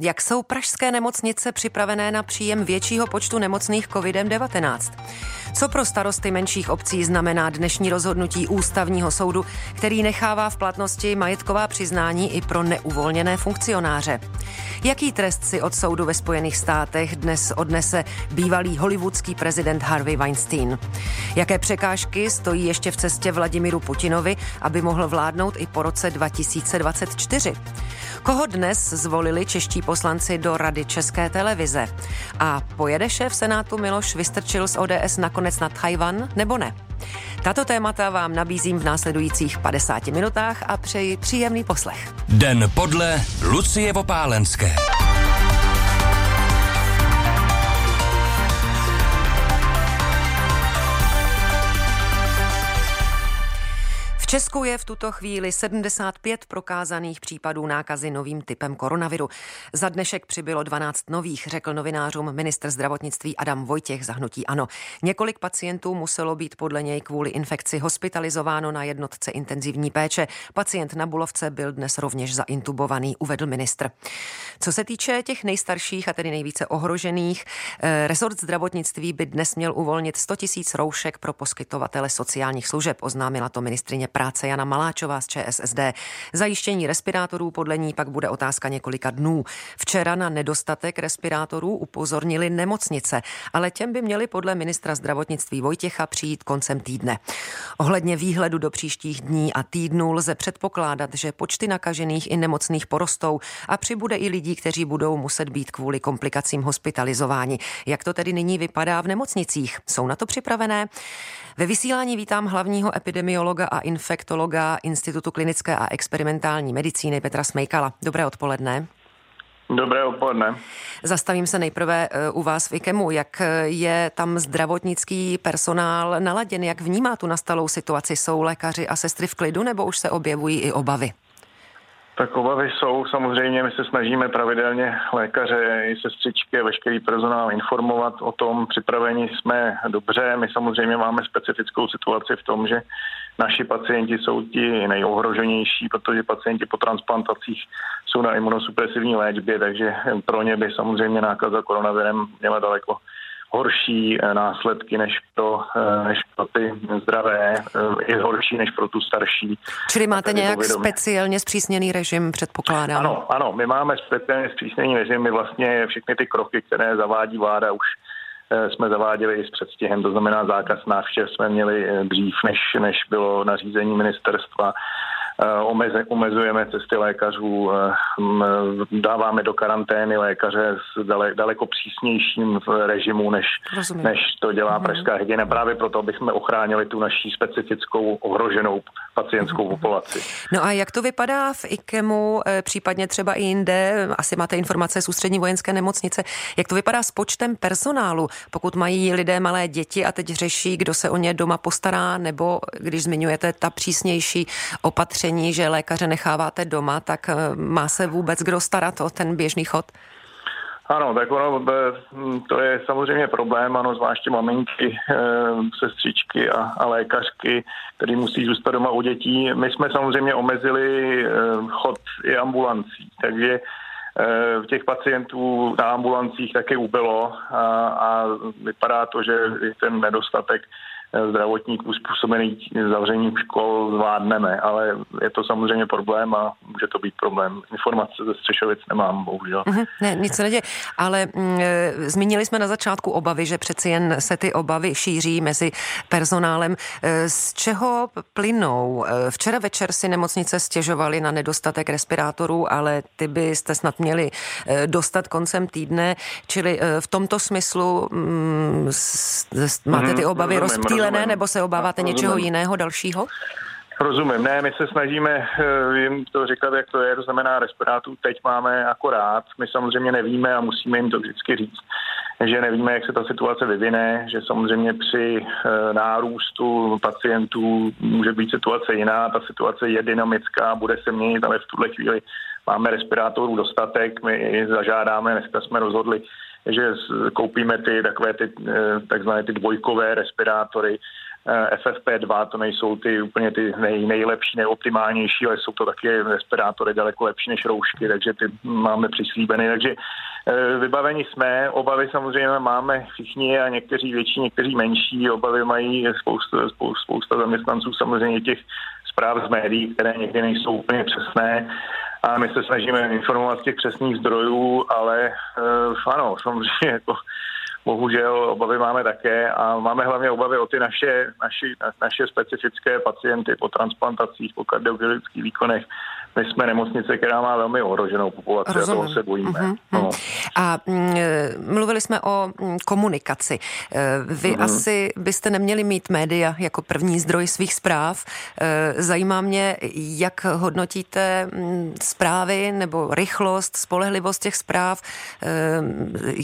Jak jsou pražské nemocnice připravené na příjem většího počtu nemocných COVID-19? Co pro starosty menších obcí znamená dnešní rozhodnutí ústavního soudu, který nechává v platnosti majetková přiznání i pro neuvolněné funkcionáře? Jaký trest si od soudu ve Spojených státech dnes odnese bývalý hollywoodský prezident Harvey Weinstein? Jaké překážky stojí ještě v cestě Vladimiru Putinovi, aby mohl vládnout i po roce 2024? Koho dnes zvolili čeští poslanci do Rady České televize? A pojede šéf Senátu Miloš Vystrčil z ODS nakonec na Tajvan nebo ne? Tato témata vám nabízím v následujících 50 minutách a přeji příjemný poslech. Den podle Lucie Popálenské. Česku je v tuto chvíli 75 prokázaných případů nákazy novým typem koronaviru. Za dnešek přibylo 12 nových, řekl novinářům ministr zdravotnictví Adam Vojtěch zahnutí Ano. Několik pacientů muselo být podle něj kvůli infekci hospitalizováno na jednotce intenzivní péče. Pacient na Bulovce byl dnes rovněž zaintubovaný, uvedl ministr. Co se týče těch nejstarších a tedy nejvíce ohrožených, eh, resort zdravotnictví by dnes měl uvolnit 100 tisíc roušek pro poskytovatele sociálních služeb, oznámila to ministrině práce Jana Maláčová z ČSSD. Zajištění respirátorů podle ní pak bude otázka několika dnů. Včera na nedostatek respirátorů upozornili nemocnice, ale těm by měli podle ministra zdravotnictví Vojtěcha přijít koncem týdne. Ohledně výhledu do příštích dní a týdnů lze předpokládat, že počty nakažených i nemocných porostou a přibude i lidí, kteří budou muset být kvůli komplikacím hospitalizováni. Jak to tedy nyní vypadá v nemocnicích? Jsou na to připravené? Ve vysílání vítám hlavního epidemiologa a infektologa Institutu klinické a experimentální medicíny Petra Smejkala. Dobré odpoledne. Dobré odpoledne. Zastavím se nejprve eh, u vás v IKEMu. Jak eh, je tam zdravotnický personál naladěn? Jak vnímá tu nastalou situaci? Jsou lékaři a sestry v klidu nebo už se objevují i obavy? Tak obavy jsou samozřejmě, my se snažíme pravidelně lékaře i sestřičky, veškerý personál informovat o tom, připraveni jsme dobře, my samozřejmě máme specifickou situaci v tom, že naši pacienti jsou ti nejohroženější, protože pacienti po transplantacích jsou na imunosupresivní léčbě, takže pro ně by samozřejmě nákaza koronavirem měla daleko horší eh, následky než pro, eh, než pro ty zdravé, eh, i horší než pro tu starší. Čili máte nějak speciálně zpřísněný režim, předpokládám? Ano, ano, my máme speciálně zpřísněný režim, my vlastně všechny ty kroky, které zavádí vláda už jsme zaváděli i s předstihem, to znamená zákaz návštěv jsme měli dřív, než, než bylo nařízení ministerstva. Eh, omeze, omezujeme cesty lékařů, eh, dáváme do karantény lékaře s dale, daleko přísnějším režimu, než, než to dělá mm-hmm. pražská hygiena, právě proto, abychom ochránili tu naší specifickou ohroženou pacientskou mm-hmm. populaci. No a jak to vypadá v IKEMu, eh, případně třeba i jinde, asi máte informace z ústřední vojenské nemocnice, jak to vypadá s počtem personálu, pokud mají lidé malé děti a teď řeší, kdo se o ně doma postará, nebo když zmiňujete ta přísnější opatření, opatření, že lékaře necháváte doma, tak eh, má se vůbec kdo starat o ten běžný chod? Ano, tak ono, to je samozřejmě problém, ano, zvláště maminky, eh, sestřičky a, a lékařky, který musí zůstat doma u dětí. My jsme samozřejmě omezili eh, chod i ambulancí, takže v těch pacientů na ambulancích také ubylo a, a vypadá to, že ten nedostatek zdravotníků způsobený zavřením škol zvládneme, ale je to samozřejmě problém a může to být problém. Informace ze Střešovic nemám, bohužel. Mm-hmm, ne, nic se neděje, ale mm, e, zmínili jsme na začátku obavy, že přeci jen se ty obavy šíří mezi personálem. E, z čeho plynou? Včera večer si nemocnice stěžovali na nedostatek respirátorů, ale ty byste snad měli dostat koncem týdne, čili v tomto smyslu mm, s, s, máte ty mhm, obavy rozptýlené rozptýlené, nebo se obáváte rozumím. něčeho jiného dalšího? Rozumím, ne, my se snažíme eh, jim to říkat, jak to je, to znamená respirátorů teď máme akorát, my samozřejmě nevíme a musíme jim to vždycky říct, že nevíme, jak se ta situace vyvine, že samozřejmě při eh, nárůstu pacientů může být situace jiná, ta situace je dynamická, bude se měnit, ale v tuhle chvíli máme respirátorů dostatek, my zažádáme, dneska jsme rozhodli, že koupíme ty takové ty eh, takzvané ty dvojkové respirátory, FFP2, to nejsou ty úplně ty nej, nejlepší, nejoptimálnější, ale jsou to taky respirátory daleko lepší než roušky, takže ty máme přislíbeny. Takže vybaveni jsme, obavy samozřejmě máme všichni a někteří větší, někteří menší. Obavy mají spousta, spousta, spousta zaměstnanců samozřejmě těch zpráv z médií, které někdy nejsou úplně přesné a my se snažíme informovat z těch přesných zdrojů, ale uh, ano, samozřejmě jako bohužel obavy máme také a máme hlavně obavy o ty naše, naši, naše specifické pacienty po transplantacích, po kardiologických výkonech, my jsme nemocnice, která má velmi ohroženou populaci Rozumím. a toho se bojíme. Uh-huh. No. A mm, mluvili jsme o mm, komunikaci. E, vy uh-huh. asi byste neměli mít média jako první zdroj svých zpráv. E, zajímá mě, jak hodnotíte mm, zprávy nebo rychlost, spolehlivost těch zpráv,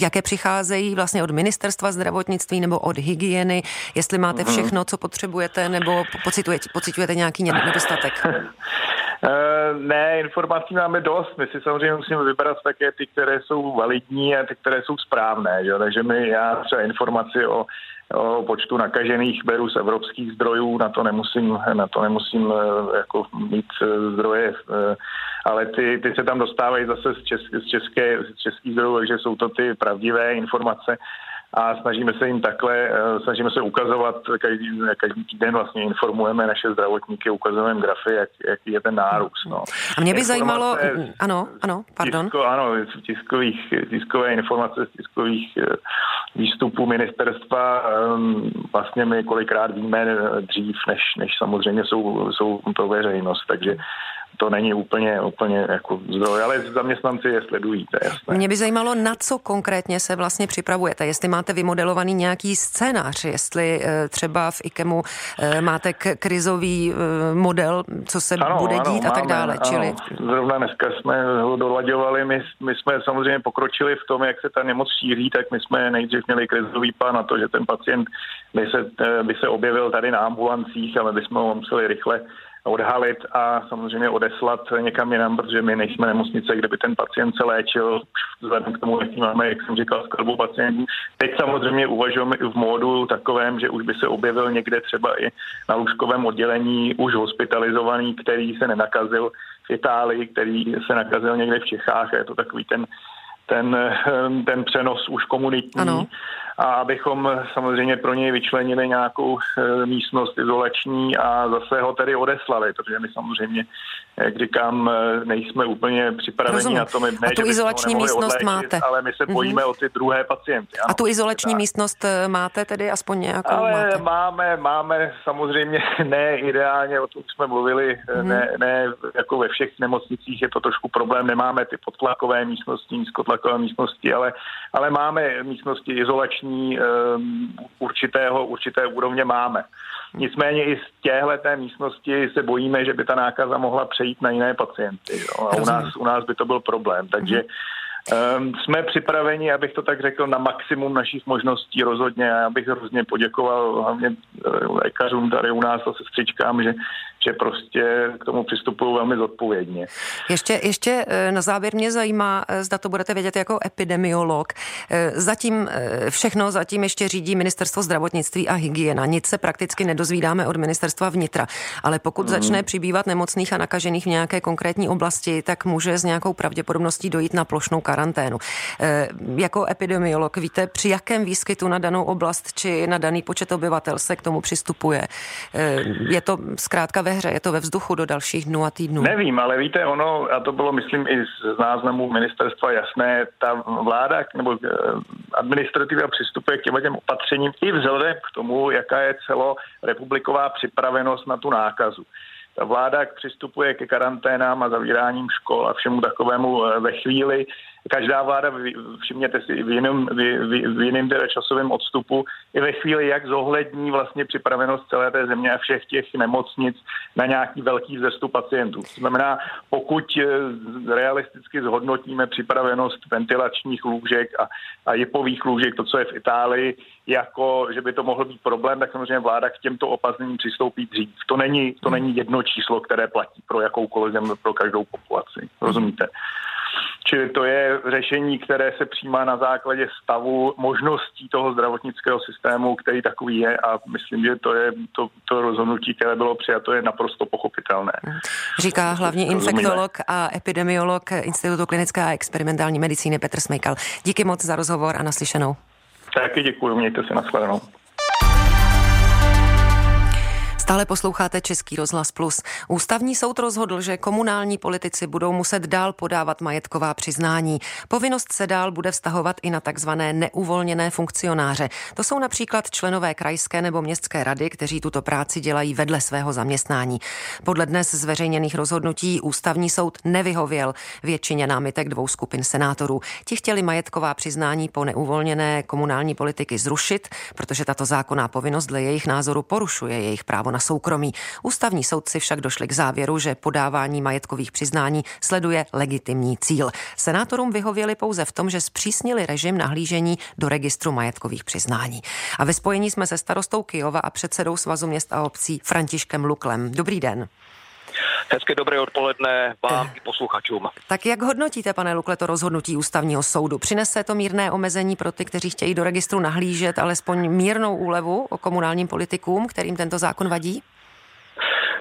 jaké přicházejí vlastně od ministerstva zdravotnictví nebo od hygieny, jestli máte všechno, co potřebujete, nebo pocitujete, pocitujete nějaký nedostatek? Eh, ne, informací máme dost. My si samozřejmě musíme vybrat také ty, které jsou validní a ty, které jsou správné. Že? Takže my, já třeba informaci o, o počtu nakažených beru z evropských zdrojů, na to nemusím, na to nemusím eh, jako mít eh, zdroje, ale ty, ty se tam dostávají zase z, české, z, české, z českých zdrojů, takže jsou to ty pravdivé informace a snažíme se jim takhle, eh, snažíme se ukazovat, každý, každý týden vlastně informujeme naše zdravotníky, ukazujeme grafy, jak, jaký je ten nárůst. No. A mě by zajímalo, ano, ano, pardon. Tisko, ano, z tiskových, tiskové informace z tiskových eh, výstupů ministerstva ehm, vlastně my kolikrát víme dřív, než, než samozřejmě jsou, jsou pro veřejnost, takže to není úplně, úplně jako zdroj, ale zaměstnanci je sledují, to je jasné. Mě by zajímalo, na co konkrétně se vlastně připravujete, jestli máte vymodelovaný nějaký scénář, jestli eh, třeba v IKEMu eh, máte krizový eh, model, co se ano, bude dít ano, a tak dále. Ano, čili... Zrovna dneska jsme ho dolaďovali, my, my jsme samozřejmě pokročili v tom, jak se ta nemoc šíří, tak my jsme nejdřív měli krizový plán na to, že ten pacient by se, by se objevil tady na ambulancích, ale bychom ho museli rychle odhalit a samozřejmě odeslat někam jinam, protože my nejsme nemocnice, kde by ten pacient se léčil, vzhledem k tomu, jaký máme, jak jsem říkal, skrbu pacientů. Teď samozřejmě uvažujeme i v módu takovém, že už by se objevil někde třeba i na lůžkovém oddělení už hospitalizovaný, který se nenakazil v Itálii, který se nakazil někde v Čechách je to takový ten ten, ten přenos už komunitní. Ano a abychom samozřejmě pro něj vyčlenili nějakou eh, místnost izolační a zase ho tedy odeslali, protože my samozřejmě, jak říkám, eh, nejsme úplně připraveni Rozumím. na to, my ne, a tu izolační místnost odléčit, máte. ale my se mhm. bojíme mm-hmm. o ty druhé pacienty. Ano, a tu izolační místnost eh, máte tedy aspoň nějakou? Ale máte? máme, máme samozřejmě ne ideálně, o tom jsme mluvili, mm-hmm. ne, ne jako ve všech nemocnicích je to trošku problém, nemáme ty podtlakové místnosti, nízkotlakové místnosti, ale, ale máme místnosti izolační bezpečný um, určitého, určité úrovně máme. Nicméně i z téhle té místnosti se bojíme, že by ta nákaza mohla přejít na jiné pacienty. Jo? A u nás, u nás by to byl problém. Takže Um, jsme připraveni, abych to tak řekl, na maximum našich možností rozhodně. Já bych hrozně poděkoval hlavně eh, lékařům tady u nás a sestřičkám, že, že prostě k tomu přistupují velmi zodpovědně. Ještě, ještě eh, na závěr mě zajímá, eh, zda to budete vědět jako epidemiolog. Zatím všechno zatím ještě řídí ministerstvo zdravotnictví a hygiena. Nic se prakticky nedozvídáme od ministerstva vnitra. Ale pokud hmm. začne přibývat nemocných a nakažených v nějaké konkrétní oblasti, tak může s nějakou pravděpodobností dojít na plošnou karanténu. Eh, jako epidemiolog víte, při jakém výskytu na danou oblast či na daný počet obyvatel se k tomu přistupuje? Eh, je to zkrátka ve hře, je to ve vzduchu do dalších dnů a týdnů? Nevím, ale víte, ono, a to bylo, myslím, i z náznamu ministerstva jasné, ta vláda nebo eh, administrativa přistupuje k těm, těm opatřením i vzhledem k tomu, jaká je celorepubliková připravenost na tu nákazu ta vláda přistupuje ke karanténám a zavíráním škol a všemu takovému ve chvíli, každá vláda, všimněte si, v jiném, v, jiném teda časovém odstupu, i ve chvíli, jak zohlední vlastně připravenost celé té země a všech těch nemocnic na nějaký velký vzestup pacientů. To znamená, pokud eh, realisticky zhodnotíme připravenost ventilačních lůžek a, a jipových lůžek, to, co je v Itálii, jako, že by to mohl být problém, tak samozřejmě vláda k těmto opatřením přistoupí dřív. To není, to není jedno číslo, které platí pro jakoukoliv zemi, pro každou populaci. Rozumíte? Čili to je řešení, které se přijímá na základě stavu možností toho zdravotnického systému, který takový je a myslím, že to je to, to rozhodnutí, které bylo přijato, je naprosto pochopitelné. Říká hlavní infektolog a epidemiolog Institutu klinické a experimentální medicíny Petr Smejkal. Díky moc za rozhovor a naslyšenou. Taky děkuji, mějte se nashledanou. Stále posloucháte Český rozhlas Plus. Ústavní soud rozhodl, že komunální politici budou muset dál podávat majetková přiznání. Povinnost se dál bude vztahovat i na takzvané neuvolněné funkcionáře. To jsou například členové krajské nebo městské rady, kteří tuto práci dělají vedle svého zaměstnání. Podle dnes zveřejněných rozhodnutí ústavní soud nevyhověl většině námitek dvou skupin senátorů. Ti chtěli majetková přiznání po neuvolněné komunální politiky zrušit, protože tato zákonná povinnost dle jejich názoru porušuje jejich právo na soukromí. Ústavní soudci však došli k závěru, že podávání majetkových přiznání sleduje legitimní cíl. Senátorům vyhověli pouze v tom, že zpřísnili režim nahlížení do registru majetkových přiznání. A ve spojení jsme se starostou Kijova a předsedou Svazu měst a obcí Františkem Luklem. Dobrý den. Hezké dobré odpoledne vám i posluchačům. Tak jak hodnotíte, pane Lukle, to rozhodnutí ústavního soudu? Přinese to mírné omezení pro ty, kteří chtějí do registru nahlížet alespoň mírnou úlevu o komunálním politikům, kterým tento zákon vadí?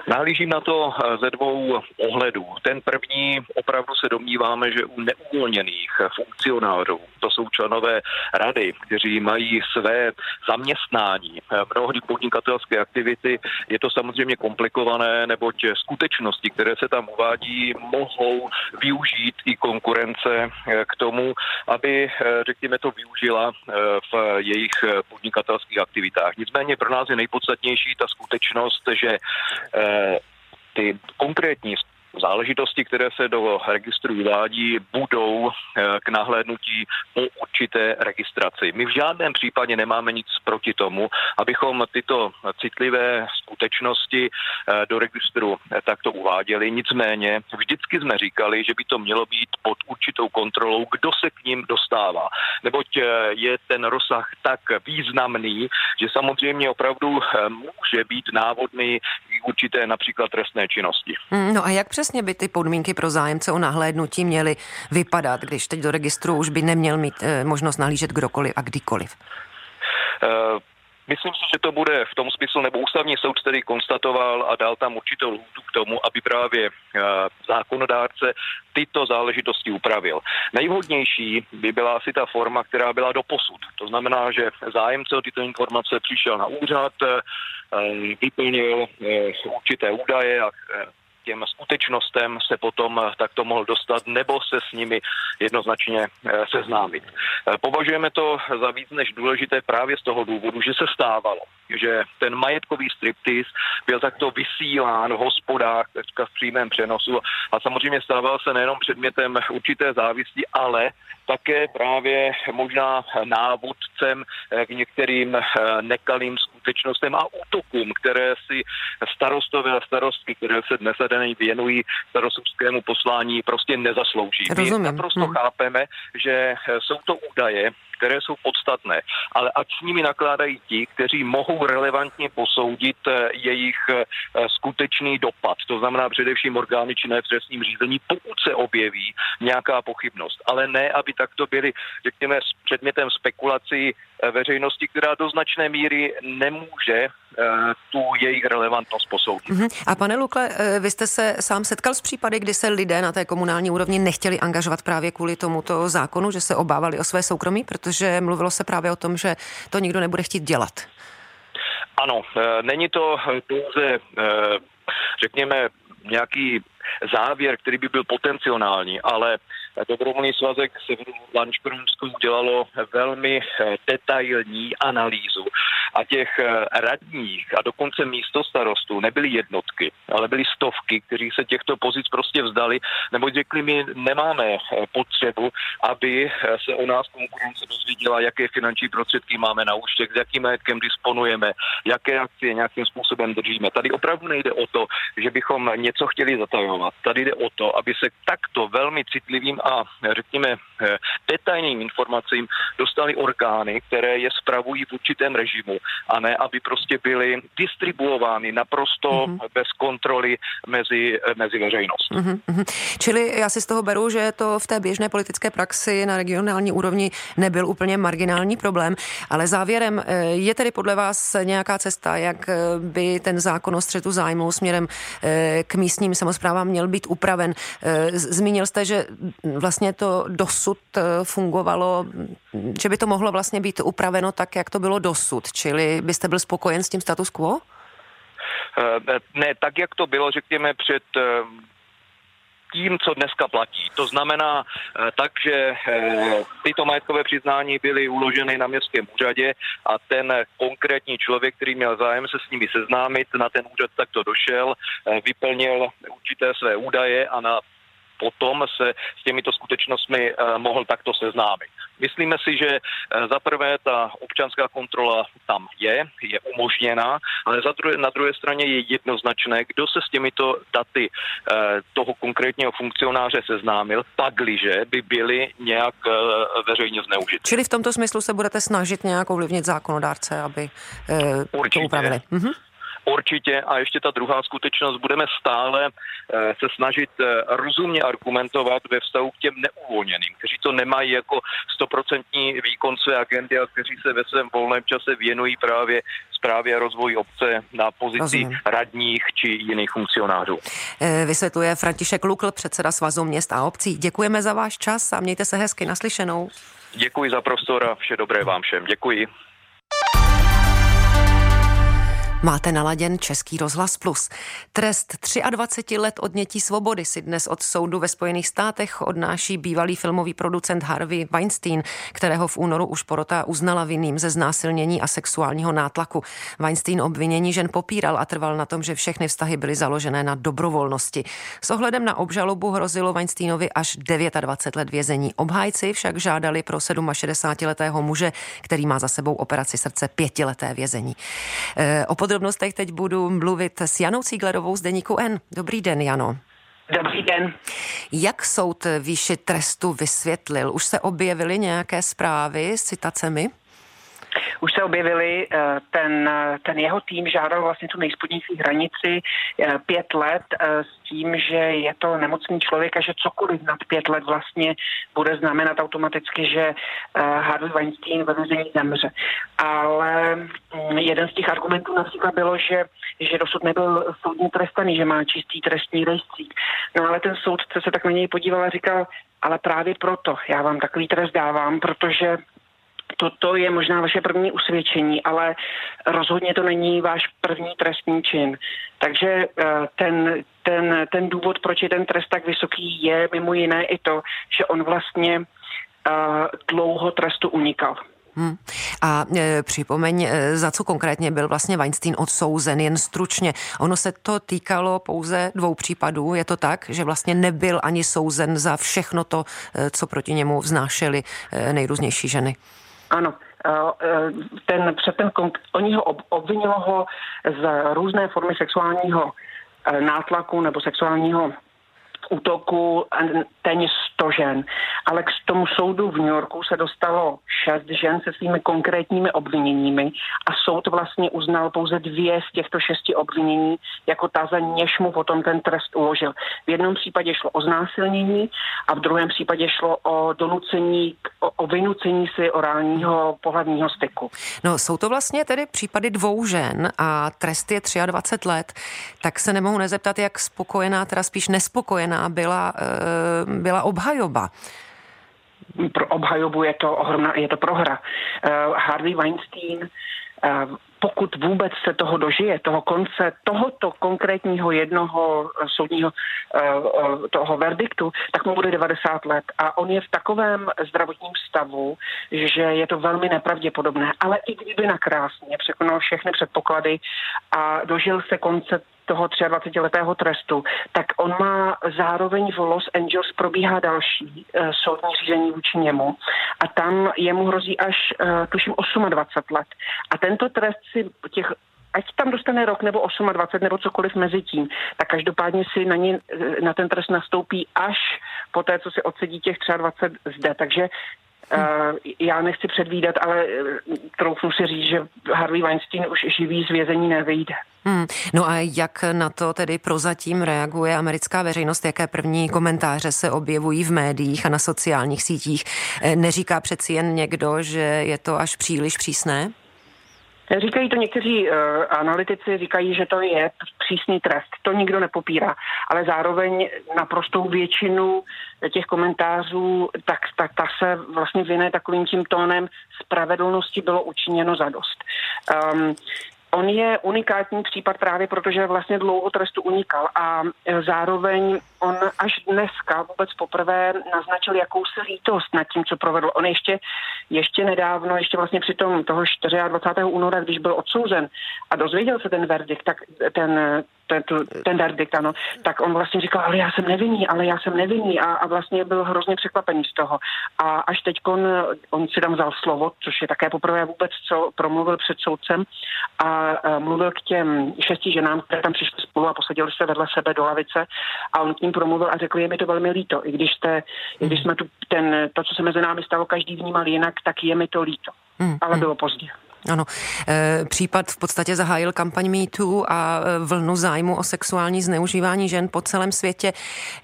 Nahlížím na to eh, ze dvou ohledů. Ten první opravdu se domníváme, že u neuvolněných funkcionářů, to jsou členové rady, kteří mají své zaměstnání, eh, mnohdy podnikatelské aktivity, je to samozřejmě komplikované, neboť skutečnosti, které se tam uvádí, mohou využít i konkurence eh, k tomu, aby, řekněme, to využila v jejich podnikatelských aktivitách. Nicméně pro nás je nejpodstatnější ta skutečnost, že ty konkrétní záležitosti, které se do registru uvádí, budou eh, k nahlédnutí po určité registraci. My v žádném případě nemáme nic proti tomu, abychom tyto citlivé skutečnosti eh, do registru eh, takto uváděli. Nicméně vždycky jsme říkali, že by to mělo být pod určitou kontrolou, kdo se k ním dostává. Neboť je ten rozsah tak významný, že samozřejmě opravdu může být návodný určité například trestné činnosti. Hmm, no a jak přesně by ty podmínky pro zájemce o nahlédnutí měly vypadat, když teď do registru už by neměl mít e, možnost nahlížet kdokoliv a kdykoliv? Uh, Myslím si, že to bude v tom smyslu, nebo ústavní soud tedy konstatoval a dal tam určitou lhůtu k tomu, aby právě zákonodárce tyto záležitosti upravil. Nejvhodnější by byla asi ta forma, která byla do posud. To znamená, že zájemce o tyto informace přišel na úřad, vyplnil určité údaje a těm skutečnostem se potom eh, takto mohl dostat nebo se s nimi jednoznačně eh, seznámit. Eh, považujeme to za víc než důležité právě z toho důvodu, že se stávalo, že ten majetkový striptiz byl takto vysílán v hospodách, v přímém přenosu a samozřejmě stával se nejenom předmětem určité závisti, ale také právě možná návodcem k některým nekalým skutečnostem a útokům, které si starostové a starostky, které se dnes a den věnují starostovskému poslání, prostě nezaslouží. Rozumím. My naprosto hmm. chápeme, že jsou to údaje, které jsou podstatné, ale ať s nimi nakládají ti, kteří mohou relevantně posoudit eh, jejich eh, skutečný dopad. To znamená především orgány činné v trestním řízení, pokud se objeví nějaká pochybnost. Ale ne, aby takto byly, řekněme, s předmětem spekulací eh, veřejnosti, která do značné míry nemůže tu jejich relevantnost posoudit. Uh-huh. A pane Lukle, vy jste se sám setkal s případy, kdy se lidé na té komunální úrovni nechtěli angažovat právě kvůli tomuto zákonu, že se obávali o své soukromí, protože mluvilo se právě o tom, že to nikdo nebude chtít dělat. Ano, není to pouze, řekněme, nějaký závěr, který by byl potenciální, ale Dobrovolný svazek Severu Lančkrumsku udělalo velmi eh, detailní analýzu a těch eh, radních a dokonce místo starostů nebyly jednotky, ale byly stovky, kteří se těchto pozic prostě vzdali, nebo řekli, my nemáme eh, potřebu, aby se o nás konkurence dozvěděla, jaké finanční prostředky máme na účtech, s jakým majetkem disponujeme, jaké akcie nějakým způsobem držíme. Tady opravdu nejde o to, že bychom něco chtěli zatajovat. Tady jde o to, aby se takto velmi citlivým a řekněme eh, detailním informacím dostali orgány, které je spravují v určitém režimu a ne, aby prostě byly distribuovány naprosto mm-hmm. bez kontroly mezi, mezi veřejností. Mm-hmm. Čili já si z toho beru, že to v té běžné politické praxi na regionální úrovni nebyl úplně marginální problém, ale závěrem eh, je tedy podle vás nějaká cesta, jak eh, by ten zákon o střetu zájmu směrem eh, k místním samozprávám měl být upraven. Zmínil jste, že vlastně to dosud fungovalo, že by to mohlo vlastně být upraveno tak, jak to bylo dosud, čili byste byl spokojen s tím status quo? Ne, tak jak to bylo, řekněme, před tím, co dneska platí. To znamená eh, tak, že eh, tyto majetkové přiznání byly uloženy na městském úřadě a ten konkrétní člověk, který měl zájem se s nimi seznámit, na ten úřad takto došel, eh, vyplnil určité své údaje a na potom se s těmito skutečnostmi mohl takto seznámit. Myslíme si, že eh, za prvé ta občanská kontrola tam je, je umožněna, ale za druhé, na druhé straně je jednoznačné, kdo se s těmito daty eh, toho konkrétního funkcionáře seznámil, pakliže by byly nějak eh, veřejně zneužity. Čili v tomto smyslu se budete snažit nějak ovlivnit zákonodárce, aby Určitě. to upravili. Mhm. Určitě a ještě ta druhá skutečnost, budeme stále eh, se snažit eh, rozumně argumentovat ve vztahu k těm neuvolněným, kteří to nemají jako stoprocentní výkon své agendy a kteří se ve svém volném čase věnují právě zprávě a rozvoji obce na pozici Rozumím. radních či jiných funkcionářů. Eh, vysvětluje František Lukl, předseda Svazu měst a obcí. Děkujeme za váš čas a mějte se hezky naslyšenou. Děkuji za prostor a vše dobré vám všem. Děkuji. Máte naladěn Český rozhlas Plus. Trest 23 let odnětí svobody si dnes od soudu ve Spojených státech odnáší bývalý filmový producent Harvey Weinstein, kterého v únoru už porota uznala vinným ze znásilnění a sexuálního nátlaku. Weinstein obvinění žen popíral a trval na tom, že všechny vztahy byly založené na dobrovolnosti. S ohledem na obžalobu hrozilo Weinsteinovi až 29 let vězení. Obhájci však žádali pro 67-letého muže, který má za sebou operaci srdce pětileté vězení. E, podrobnostech teď budu mluvit s Janou Cíglerovou z Deníku N. Dobrý den, Jano. Dobrý den. Jak soud výši trestu vysvětlil? Už se objevily nějaké zprávy s citacemi? Už se objevili, eh, ten, ten jeho tým žádal vlastně tu nejspodnější hranici eh, pět let eh, s tím, že je to nemocný člověk a že cokoliv nad pět let vlastně bude znamenat automaticky, že Harvey Weinstein ve vězení zemře. Ale mm, jeden z těch argumentů například bylo, že, že dosud nebyl soudní trestaný, že má čistý trestní rejstřík. No ale ten soudce se tak na něj podíval a říkal, ale právě proto já vám takový trest dávám, protože toto je možná vaše první usvědčení, ale rozhodně to není váš první trestný čin. Takže eh, ten, ten, ten důvod, proč je ten trest tak vysoký, je mimo jiné i to, že on vlastně uh, dlouho trestu unikal. Hmm. A e, připomeň, e, za co konkrétně byl vlastně Weinstein odsouzen, jen stručně. Ono se to týkalo pouze dvou případů, je to tak, že vlastně nebyl ani souzen za všechno to, e, co proti němu vznášely e, nejrůznější ženy. Ano, eh, eh, ten, před ten, oni ho obvinilo ho z různé formy sexuálního eh, nátlaku nebo sexuálního útoku téměř 100 žen. Ale k tomu soudu v New Yorku se dostalo šest žen se svými konkrétními obviněními a soud vlastně uznal pouze dvě z těchto šesti obvinění jako ta, za něž mu potom ten trest uložil. V jednom případě šlo o znásilnění a v druhém případě šlo o donucení, o, o vynucení si orálního pohlavního styku. No, jsou to vlastně tedy případy dvou žen a trest je 23 let, tak se nemohu nezeptat, jak spokojená, teda spíš nespokojená byla, eh, byla obhajoba. Pro obhajobu je to ohromná, je to prohra. Uh, Harvey Weinstein uh, pokud vůbec se toho dožije, toho konce tohoto konkrétního jednoho soudního toho verdiktu, tak mu bude 90 let. A on je v takovém zdravotním stavu, že je to velmi nepravděpodobné. Ale i kdyby nakrásně překonal všechny předpoklady a dožil se konce toho 23-letého trestu, tak on má zároveň v Los Angeles probíhá další uh, soudní řízení vůči němu a tam jemu hrozí až, uh, tuším, 28 let. A tento trest si těch ať tam dostane rok nebo 28 nebo cokoliv mezi tím, tak každopádně si na, ně, eh, na ten trest nastoupí až po té, co si odsedí těch 23 zde. Takže Já nechci předvídat, ale troufnu si říct, že Harvey Weinstein už živý z vězení nevyjde. Hmm. No a jak na to tedy prozatím reaguje americká veřejnost? Jaké první komentáře se objevují v médiích a na sociálních sítích? Neříká přeci jen někdo, že je to až příliš přísné? Říkají to někteří uh, analytici, říkají, že to je přísný trest. To nikdo nepopírá. Ale zároveň naprostou většinu těch komentářů, tak ta, ta se vlastně vyne takovým tím tónem spravedlnosti bylo učiněno za dost. Um, On je unikátní případ právě protože vlastně dlouho trestu unikal a e, zároveň on až dneska vůbec poprvé naznačil jakousi lítost nad tím, co provedl. On ještě, ještě nedávno, ještě vlastně při tom toho 24. února, když byl odsouzen a dozvěděl se ten verdikt, tak ten, ten, ten verdikt, ano, tak on vlastně říkal, ale já jsem nevinný, ale já jsem nevinný a, a vlastně byl hrozně překvapený z toho. A až teď on, on si tam vzal slovo, což je také poprvé vůbec, co promluvil před soudcem a, a mluvil k těm šesti ženám, které tam přišly spolu a posadili se vedle sebe do lavice a on k ním promluvil a řekl, je mi to velmi líto, i když, jste, i když jsme tu ten, to, co se mezi námi stalo, každý vnímal jinak, tak je mi to líto. Hmm. Ale hmm. bylo pozdě. Ano, e, případ v podstatě zahájil kampaň MeToo a e, vlnu zájmu o sexuální zneužívání žen po celém světě.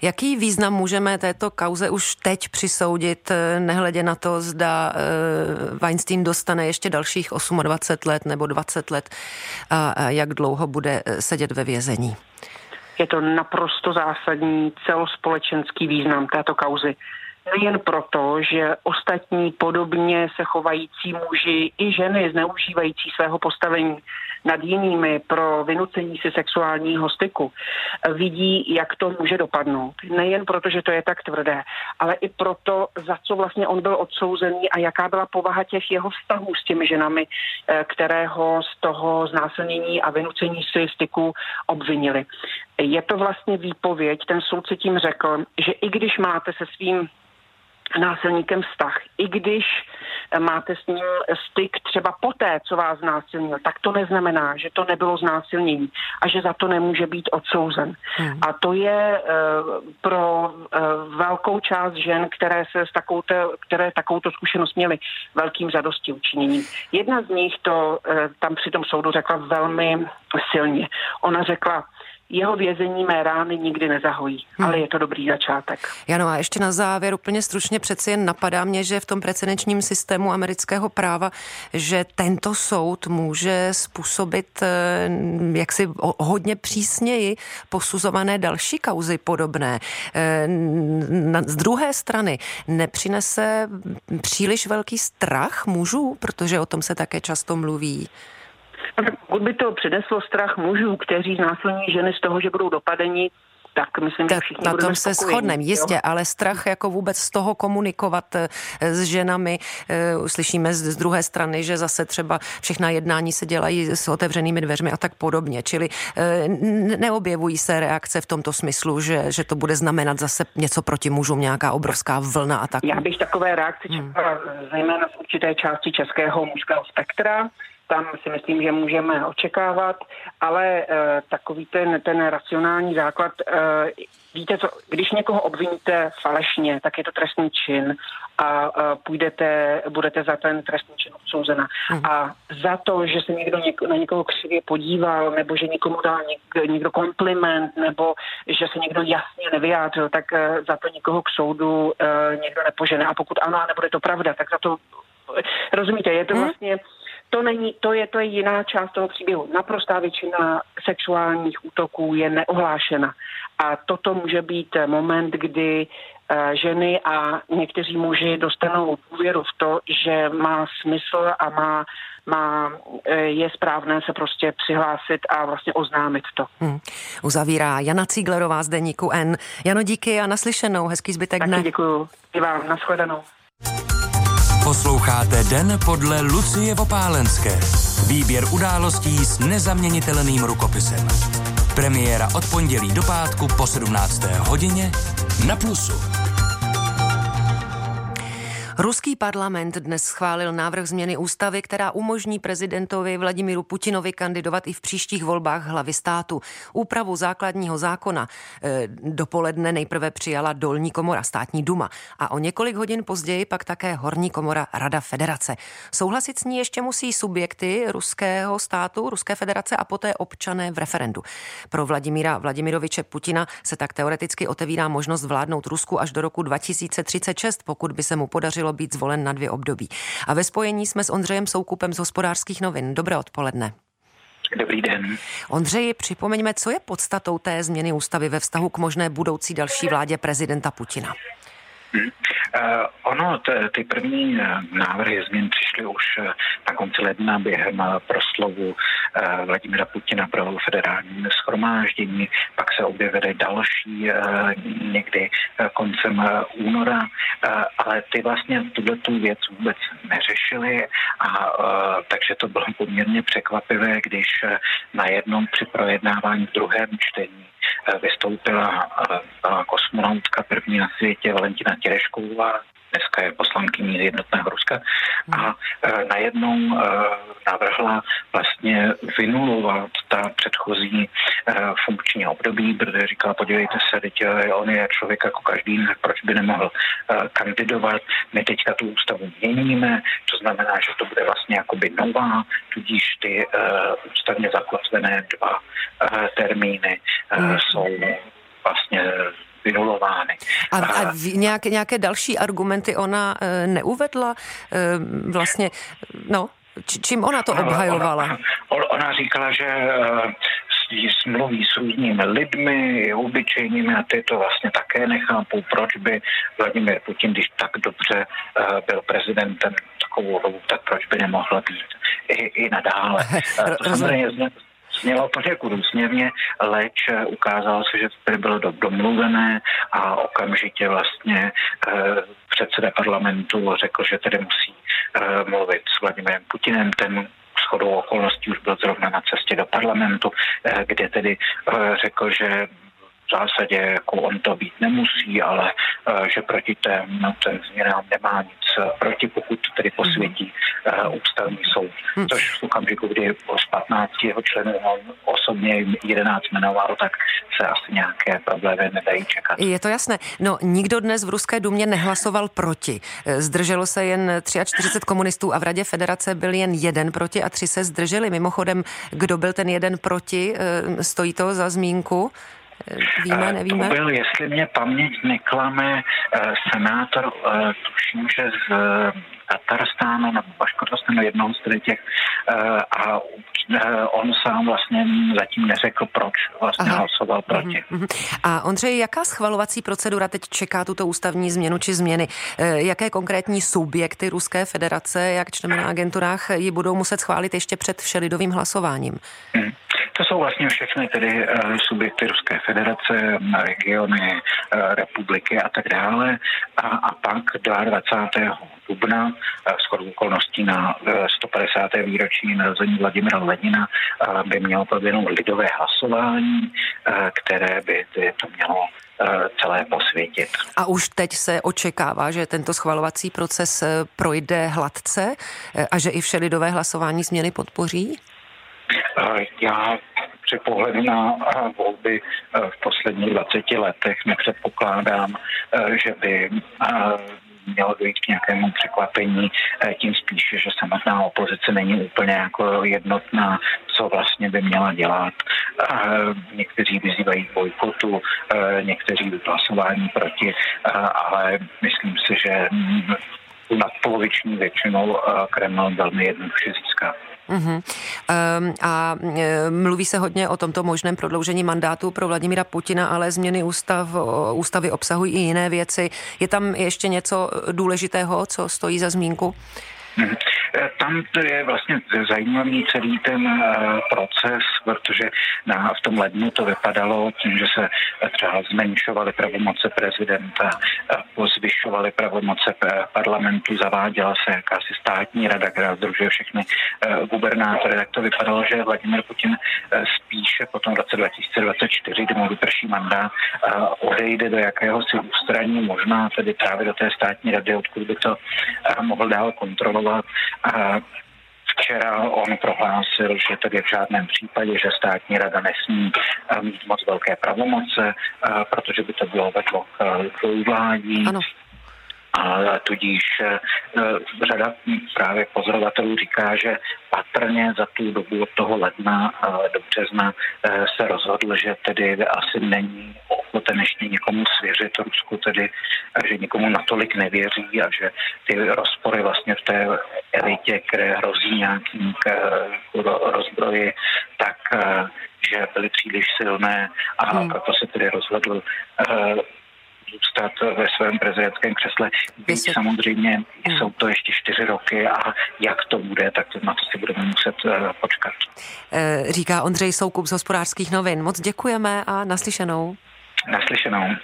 Jaký význam můžeme této kauze už teď přisoudit, e, nehledě na to, zda Weinstein dostane ještě dalších 28 let nebo 20 let a jak dlouho bude sedět ve vězení? Je to naprosto zásadní celospolečenský význam této kauzy nejen proto, že ostatní podobně se chovající muži i ženy zneužívající svého postavení nad jinými pro vynucení si sexuálního styku vidí, jak to může dopadnout. Nejen proto, že to je tak tvrdé, ale i proto, za co vlastně on byl odsouzený a jaká byla povaha těch jeho vztahů s těmi ženami, eh, kterého z toho znásilnění a vynucení si styku obvinili. Je to vlastně výpověď, ten soudce tím řekl, že i když máte se svým násilníkem vztah. I když máte s ním styk třeba poté, co vás znásilnil, tak to neznamená, že to nebylo znásilnění a že za to nemůže být odsouzen. Hmm. A to je uh, pro uh, velkou část žen, které se s takovouto, které takovouto zkušenost měly, velkým zadosti učiněním. Jedna z nich to uh, tam při tom soudu řekla velmi silně. Ona řekla, jeho vězení mé rány nikdy nezahojí, hmm. ale je to dobrý začátek. Jano, a ještě na závěr úplně stručně přeci jen napadá mě, že v tom precedenčním systému amerického práva, že tento soud může způsobit eh, jaksi hodně přísněji posuzované další kauzy podobné. Eh, z druhé strany nepřinese příliš velký strach mužů, protože o tom se také často mluví. Pokud by to přineslo strach mužů, kteří znásilní ženy z toho, že budou dopadeni, tak myslím, že všichni Na tom se shodneme, jistě, jo? ale strach jako vůbec z toho komunikovat eh, s ženami. Eh, slyšíme z, druhé strany, že zase třeba všechna jednání se dělají s otevřenými dveřmi a tak podobně. Čili eh, neobjevují se reakce v tomto smyslu, že, že to bude znamenat zase něco proti mužům, nějaká obrovská vlna a tak. Já bych takové reakce čekala hmm. zejména z určité části českého mužského spektra, tam si myslím, že můžeme očekávat, ale e, takový ten, ten racionální základ, e, víte co, když někoho obviníte falešně, tak je to trestný čin a e, půjdete, budete za ten trestný čin odsouzena. Mm. A za to, že se někdo něk, na někoho křivě podíval, nebo že někomu dal něk, někdo kompliment, nebo že se někdo jasně nevyjádřil, tak za to někoho k soudu někdo nepožene. A pokud ano, nebude to pravda, tak za to Rozumíte, je to hmm? vlastně to, není, to, je, to je jiná část toho příběhu. Naprostá většina sexuálních útoků je neohlášena. A toto může být moment, kdy uh, ženy a někteří muži dostanou důvěru v to, že má smysl a má má, eh, je správné se prostě přihlásit a vlastně oznámit to. Hmm. Uzavírá Jana Cíglerová z Deníku N. Jano, díky a naslyšenou. Hezký zbytek dne. Taky děkuju. I vám. Naschledanou. Posloucháte Den podle Lucie Vopálenské. Výběr událostí s nezaměnitelným rukopisem. Premiéra od pondělí do pátku po 17. hodině na Plusu. Ruský parlament dnes schválil návrh změny ústavy, která umožní prezidentovi Vladimíru Putinovi kandidovat i v příštích volbách hlavy státu. Úpravu základního zákona e, dopoledne nejprve přijala dolní komora státní duma a o několik hodin později pak také horní komora Rada federace. Souhlasit s ní ještě musí subjekty ruského státu, Ruské federace a poté občané v referendu. Pro Vladimíra Vladimiroviče Putina se tak teoreticky otevírá možnost vládnout Rusku až do roku 2036, pokud by se mu podařilo být zvolen na dvě období. A ve spojení jsme s Ondřejem Soukupem z hospodářských novin. Dobré odpoledne. Dobrý den. Ondřeji, připomeňme, co je podstatou té změny ústavy ve vztahu k možné budoucí další vládě prezidenta Putina. Hmm. Uh, ono, t- ty první uh, návrhy změn přišly už uh, na konci ledna během proslovu Vladimira Putina pro federální schromáždění, pak se objevily další někdy koncem února, ale ty vlastně tuhle tu věc vůbec neřešili a takže to bylo poměrně překvapivé, když najednou při projednávání v druhém čtení vystoupila kosmonautka první na světě Valentina Terešková, dneska je poslankyní jednotného Ruska, a e, najednou e, navrhla vlastně vynulovat ta předchozí e, funkční období, protože říkala, podívejte se, teď on je člověk jako každý, proč by nemohl kandidovat. My teďka tu ústavu měníme, to znamená, že to bude vlastně jakoby nová, tudíž ty ústavně zakotvené dva termíny jsou vlastně vynulovány. A, a nějaké, nějaké další argumenty ona e, neuvedla? E, vlastně, no, či, čím ona to obhajovala? Ona, ona říkala, že smluví s různými lidmi, obyčejnými a ty to vlastně také nechápou, proč by Vladimir Putin, když tak dobře uh, byl prezidentem takovou dobu, tak proč by nemohla být i, i nadále. Uh, to samozřejmě znělo poněkud úsměvně, leč eh, ukázalo se, že to bylo domluvené a okamžitě vlastně eh, předseda parlamentu řekl, že tedy musí eh, mluvit s Vladimirem Putinem, ten shodou okolností už byl zrovna na cestě do parlamentu, kde tedy řekl, že v zásadě jako on to být nemusí, ale že proti těm, těm změnám nemá nic proti, pokud tedy posvětí uh, ústavní soud. Hmm. Což v okamžiku, kdy z 15 jeho členů on osobně 11 jmenoval, tak se asi nějaké problémy nedají čekat. Je to jasné. No, nikdo dnes v Ruské dumě nehlasoval proti. Zdrželo se jen 43 komunistů a v Radě federace byl jen jeden proti a tři se zdrželi. Mimochodem, kdo byl ten jeden proti? Eh, stojí to za zmínku? Víme, nevíme? To byl, jestli mě paměť neklame, eh, senátor, eh, tuším, že z Tatarstánu nebo Baškortostánu, jednoho z těch a on sám vlastně zatím neřekl, proč vlastně Aha. hlasoval proti. Uh-huh. A Ondřej, jaká schvalovací procedura teď čeká tuto ústavní změnu či změny? Jaké konkrétní subjekty Ruské federace, jak čteme na agenturách, ji budou muset schválit ještě před všelidovým hlasováním? Hmm. To jsou vlastně všechny tedy subjekty Ruské federace, regiony, republiky a tak dále. A, a pak 22. dubna uh, skoro okolností na 150. výročí narození Vladimira Lenina by mělo proběhnout lidové hlasování, které by to mělo celé posvětit. A už teď se očekává, že tento schvalovací proces projde hladce a že i vše lidové hlasování změny podpoří? Já při pohledu na volby v posledních 20 letech nepředpokládám, že by mělo dojít k nějakému překvapení, tím spíše, že samotná opozice není úplně jako jednotná, co vlastně by měla dělat. Někteří vyzývají k bojkotu, někteří hlasování proti, ale myslím si, že nadpoloviční většinou Kreml velmi jednoduše získá. Uh-huh. Um, a e, mluví se hodně o tomto možném prodloužení mandátu pro Vladimíra Putina, ale změny ústav, ústavy obsahují i jiné věci. Je tam ještě něco důležitého, co stojí za zmínku? Mhm. Eh, tam to je vlastně zajímavý celý ten eh, proces, protože na, v tom lednu to vypadalo tím, že se třeba zmenšovaly pravomoce prezidenta, pozvyšovaly pravomoce parlamentu, zaváděla se jakási státní rada, která združuje všechny gubernátory, tak to vypadalo, že Vladimir Putin spíše potom v roce 2024, kdy mu vyprší mandát, odejde do jakéhosi ústraní, možná tedy právě do té státní rady, odkud by to mohl dál kontrolovat. A Včera on prohlásil, že tedy v žádném případě, že státní rada nesmí mít moc velké pravomoce, protože by to bylo vedlo k vládí. A tudíž eh, řada právě pozorovatelů říká, že patrně za tu dobu od toho ledna do března eh, se rozhodl, že tedy asi není ochoten ještě někomu svěřit Rusku, tedy že nikomu natolik nevěří a že ty rozpory vlastně v té elitě, které hrozí nějakým rozbroji, tak eh, že byly příliš silné a hmm. proto se tedy rozhodl zůstat ve svém prezidentském křesle. Byť samozřejmě jsou to ještě čtyři roky a jak to bude, tak na to si budeme muset uh, počkat. Eh, říká Ondřej Soukup z hospodářských novin. Moc děkujeme a naslyšenou. Naslyšenou.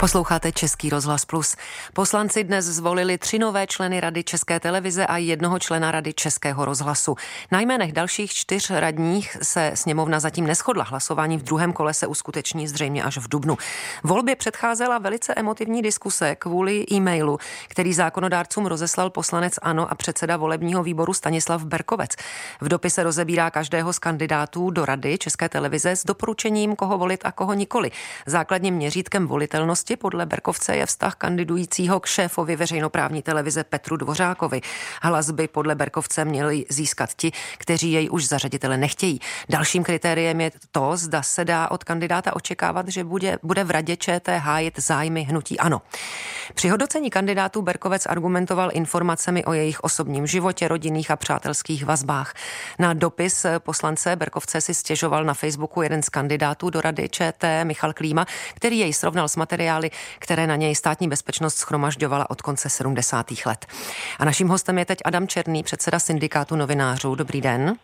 Posloucháte Český rozhlas Plus. Poslanci dnes zvolili tři nové členy Rady České televize a jednoho člena Rady Českého rozhlasu. Na jménech dalších čtyř radních se sněmovna zatím neschodla. Hlasování v druhém kole se uskuteční zřejmě až v dubnu. Volbě předcházela velice emotivní diskuse kvůli e-mailu, který zákonodárcům rozeslal poslanec Ano a předseda volebního výboru Stanislav Berkovec. V dopise rozebírá každého z kandidátů do Rady České televize s doporučením, koho volit a koho nikoli. Základním měřítkem volitelnosti společnosti podle Berkovce je vztah kandidujícího k šéfovi veřejnoprávní televize Petru Dvořákovi. Hlas by podle Berkovce měli získat ti, kteří jej už zařaditele nechtějí. Dalším kritériem je to, zda se dá od kandidáta očekávat, že bude, bude v radě ČT hájit zájmy hnutí ANO. Při hodnocení kandidátů Berkovec argumentoval informacemi o jejich osobním životě, rodinných a přátelských vazbách. Na dopis poslance Berkovce si stěžoval na Facebooku jeden z kandidátů do rady ČT, Michal Klíma, který jej srovnal s materiálem materiály, které na něj státní bezpečnost schromažďovala od konce 70. let. A naším hostem je teď Adam Černý, předseda syndikátu novinářů. Dobrý den.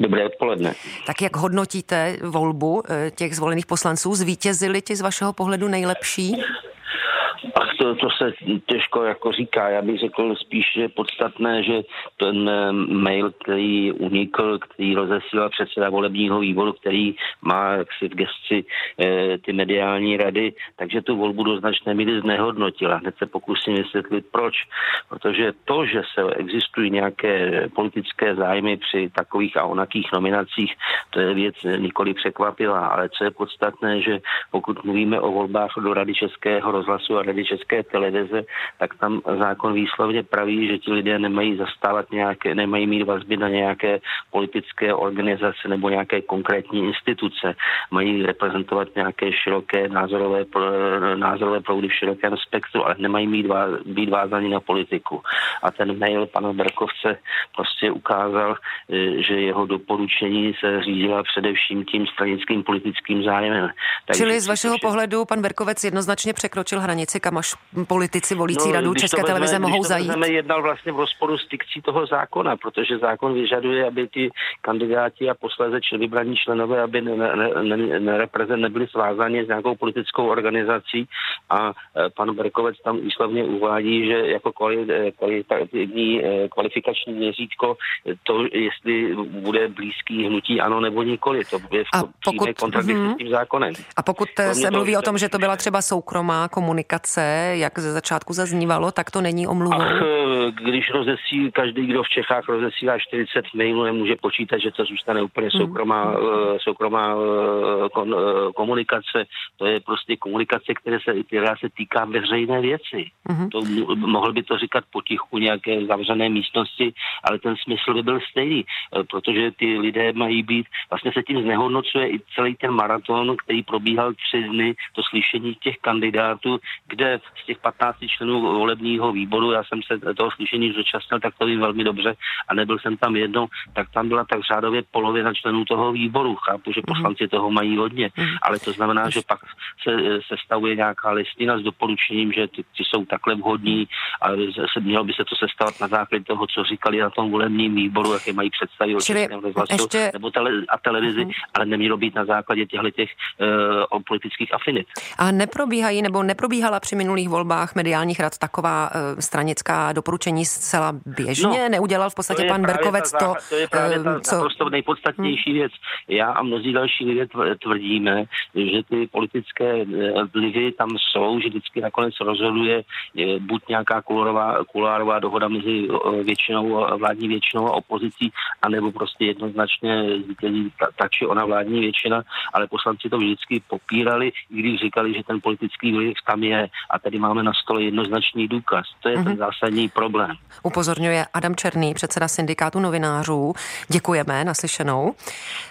Dobré odpoledne. Tak jak hodnotíte volbu eh, těch zvolených poslanců? Zvítězili ti z vašeho pohledu nejlepší? A to, to se těžko jako říká. Já bych řekl spíš, že podstatné, že ten eh, mail, který unikl, který rozesílal předseda volebního výboru, který má jaksi v gesci e, ty mediální rady, takže tu volbu do značné míry znehodnotila. Hned se pokusím vysvětlit, proč. Protože to, že se existují nějaké politické zájmy při takových a onakých nominacích, to je věc nikoli překvapivá. Ale co je podstatné, že pokud mluvíme o volbách do Rady Českého rozhlasu a Rady České televize, tak tam zákon výslovně praví, že ti lidé nemají zastávat nějaké, nemají mít vazby na nějaké politické organizace nebo nějaké konkrétní instituce. Mají reprezentovat nějaké široké názorové, názorové proudy v širokém spektru, ale nemají mít, být vázaní na politiku. A ten mail pana Berkovce prostě ukázal, e, že jeho doporučení se řídila především tím stranickým politickým zájmem. Takže Čili z vašeho pohledu pan Berkovec jednoznačně překročil hranici asi kam až politici volící no, radu České vezme, televize mohou to zajít? Vezme, jednal vlastně v rozporu s dikcí toho zákona, protože zákon vyžaduje, aby ti kandidáti a posléze člen, vybraní členové, aby ne, ne, ne, ne, nebyli svázáni s nějakou politickou organizací a e, pan Berkovec tam výslovně uvádí, že jako e, kvalitativní e, kvalifikační měřítko to, jestli bude blízký hnutí ano nebo nikoli, to je v pokud, kontradikci hmm. s tím zákonem. A pokud se mluví o tom, že to byla třeba soukromá komunikace, komunikace, jak ze začátku zaznívalo, tak to není omluvou? Ach, když rozesí, každý, kdo v Čechách rozesílá 40 mailů, nemůže počítat, že to zůstane úplně hmm. soukromá, hmm. soukromá eh, kon, komunikace. To je prostě komunikace, které se, která se týká veřejné věci. Hmm. To, mohl by to říkat potichu nějaké zavřené místnosti, ale ten smysl by byl stejný, protože ty lidé mají být, vlastně se tím znehodnocuje i celý ten maraton, který probíhal tři dny, to slyšení těch kandidátů, kde z těch 15 členů volebního výboru, já jsem se toho slyšení zúčastnil, tak to vím velmi dobře a nebyl jsem tam jednou, tak tam byla tak řádově polovina členů toho výboru. Chápu, že mhm. poslanci toho mají hodně, mhm. ale to znamená, že pak se sestavuje nějaká listina s doporučením, že ty, ty jsou takhle vhodní a se, mělo by se to sestavovat na základě toho, co říkali na tom volebním výboru, jaké mají představy o Českém ještě... nebo tele, a televizi, uh-huh. ale nemělo být na základě těchto těch uh, politických afinit. A neprobíhají nebo neprobíhala při minulých volbách mediálních rad taková uh, stranická doporučení zcela běžně? No, Neudělal v podstatě pan Berkovec ta, to, to je právě ta, co... naprosto nejpodstatnější hmm. věc. Já a mnozí další lidé tvrdíme, že ty politické vlivy tam jsou, že vždycky nakonec rozhoduje buď nějaká kulárová, kulárová dohoda mezi většinou, vládní většinou a opozicí, anebo prostě jednoznačně zvítězí ta, ta či ona vládní většina, ale poslanci to vždycky popírali, i když říkali, že ten politický vliv tam je a tady máme na stole jednoznačný důkaz. To je mm-hmm. ten mhm. zásadní problém. Upozorňuje Adam Černý, předseda syndikátu novinářů. Děkujeme, naslyšenou.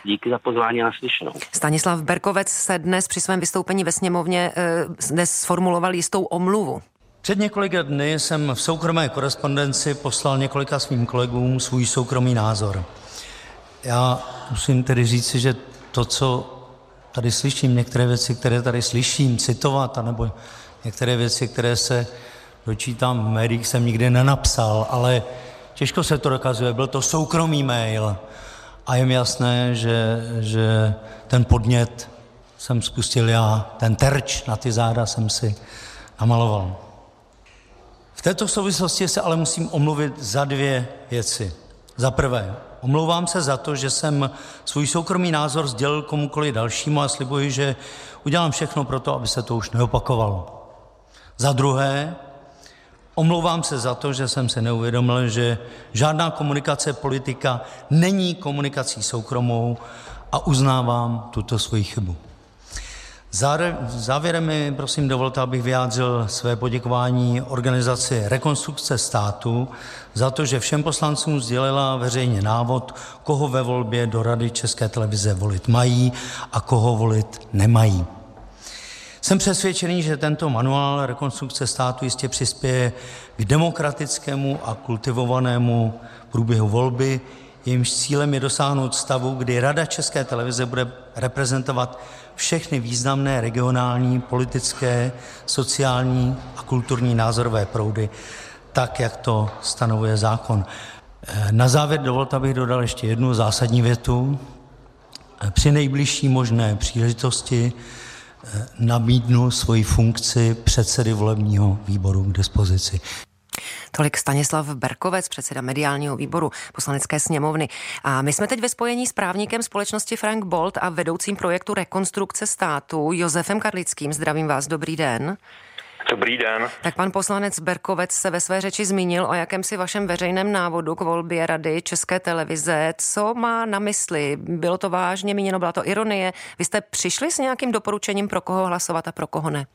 Díky za pozvání naslyšenou. Stanislav Berkovec se dnes při svém vystoupení ve sněmovně eh, dnes sformuloval jistou omluvu. Před několika dny jsem v soukromé korespondenci poslal několika svým kolegům svůj soukromý názor. Já musím tedy říci, že to, co tady slyším, některé věci, které tady slyším citovat, anebo některé věci, které se dočítám v médiích, jsem nikdy nenapsal, ale těžko se to dokazuje. Byl to soukromý mail a je mi jasné, že, ten podnět jsem spustil já, ten terč na ty záda jsem si namaloval. V této souvislosti se ale musím omluvit za dvě věci. Za prvé, omlouvám se za to, že jsem svůj soukromý názor sdělil komukoliv dalšímu a slibuji, že udělám všechno pro to, aby se to už neopakovalo. Za druhé, omlouvám se za to, že jsem se neuvědomil, že žádná komunikace politika není komunikací soukromou a uznávám tuto svoji chybu. Závěrem mi prosím dovolte, abych vyjádřil své poděkování organizaci Rekonstrukce státu za to, že všem poslancům sdělila veřejně návod, koho ve volbě do Rady České televize volit mají a koho volit nemají. Jsem přesvědčený, že tento manuál rekonstrukce státu jistě přispěje k demokratickému a kultivovanému průběhu volby, jejímž cílem je dosáhnout stavu, kdy Rada České televize bude reprezentovat všechny významné regionální, politické, sociální a kulturní názorové proudy, tak, jak to stanovuje zákon. Na závěr dovolte, abych dodal ještě jednu zásadní větu. Při nejbližší možné příležitosti nabídnu svoji funkci předsedy volebního výboru k dispozici. Tolik Stanislav Berkovec, předseda mediálního výboru poslanecké sněmovny. A my jsme teď ve spojení s právníkem společnosti Frank Bolt a vedoucím projektu Rekonstrukce státu Josefem Karlickým. Zdravím vás, dobrý den. Dobrý den. Tak pan poslanec Berkovec se ve své řeči zmínil o jakémsi vašem veřejném návodu k volbě Rady České televize. Co má na mysli? Bylo to vážně míněno, byla to ironie? Vy jste přišli s nějakým doporučením, pro koho hlasovat a pro koho ne?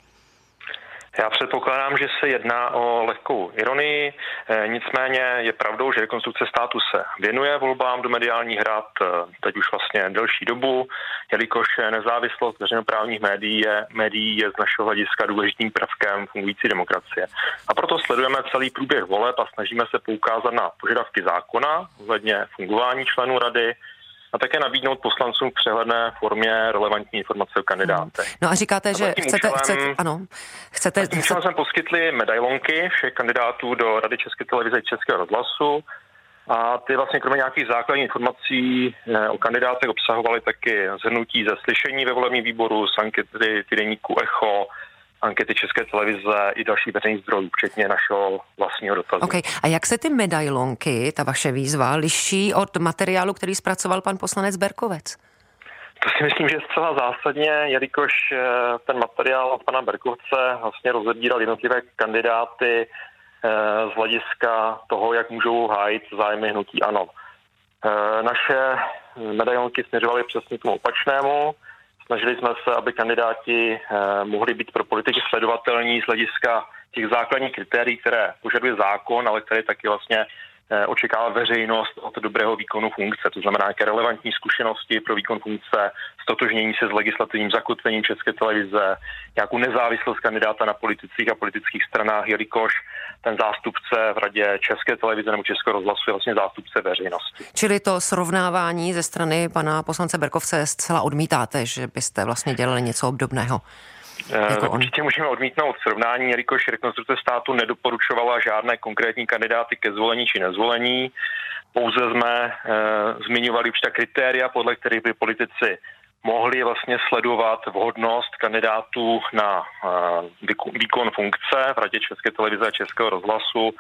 Já předpokládám, že se jedná o lehkou ironii, e, nicméně je pravdou, že rekonstrukce státu se věnuje volbám do mediálních hrad e, teď už vlastně delší dobu, jelikož nezávislost veřejnoprávních médií je, médií je z našeho hlediska důležitým prvkem fungující demokracie. A proto sledujeme celý průběh voleb a snažíme se poukázat na požadavky zákona ohledně fungování členů rady, a také nabídnout poslancům v přehledné formě relevantní informace o kandidátech. No a říkáte, a že chcete, účelem, chcete, ano, chcete... Tím chcete... jsme poskytli medailonky všech kandidátů do Rady České televize a Českého rozhlasu a ty vlastně kromě nějakých základních informací eh, o kandidátech obsahovaly taky zhrnutí ze slyšení ve volebním výboru, z ankety týdeníku Echo, ankety České televize i další veřejných zdrojů, včetně našeho vlastního dotazu. Okay. A jak se ty medailonky, ta vaše výzva, liší od materiálu, který zpracoval pan poslanec Berkovec? To si myslím, že je zcela zásadně, jelikož eh, ten materiál od pana Berkovce vlastně rozebíral jednotlivé kandidáty eh, z hlediska toho, jak můžou hájit zájmy hnutí ANO. Eh, naše medailonky směřovaly přesně tomu opačnému, Snažili jsme se, aby kandidáti eh, mohli být pro politiky sledovatelní z hlediska těch základních kritérií, které požaduje zákon, ale které taky vlastně očekává veřejnost od dobrého výkonu funkce, to znamená nějaké relevantní zkušenosti pro výkon funkce, stotožnění se s legislativním zakotvením České televize, nějakou nezávislost kandidáta na politicích a politických stranách, jelikož ten zástupce v radě České televize nebo Českého rozhlasu je vlastně zástupce veřejnosti. Čili to srovnávání ze strany pana poslance Berkovce zcela odmítáte, že byste vlastně dělali něco obdobného? Eh, jako Určitě můžeme odmítnout srovnání, jelikož rekonstrukce státu nedoporučovala žádné konkrétní kandidáty ke zvolení či nezvolení. Pouze jsme e, zmiňovali určitá kritéria, podle kterých by politici mohli vlastně sledovat vhodnost kandidátů na eh, výkon funkce v Radě České televize a Českého rozhlasu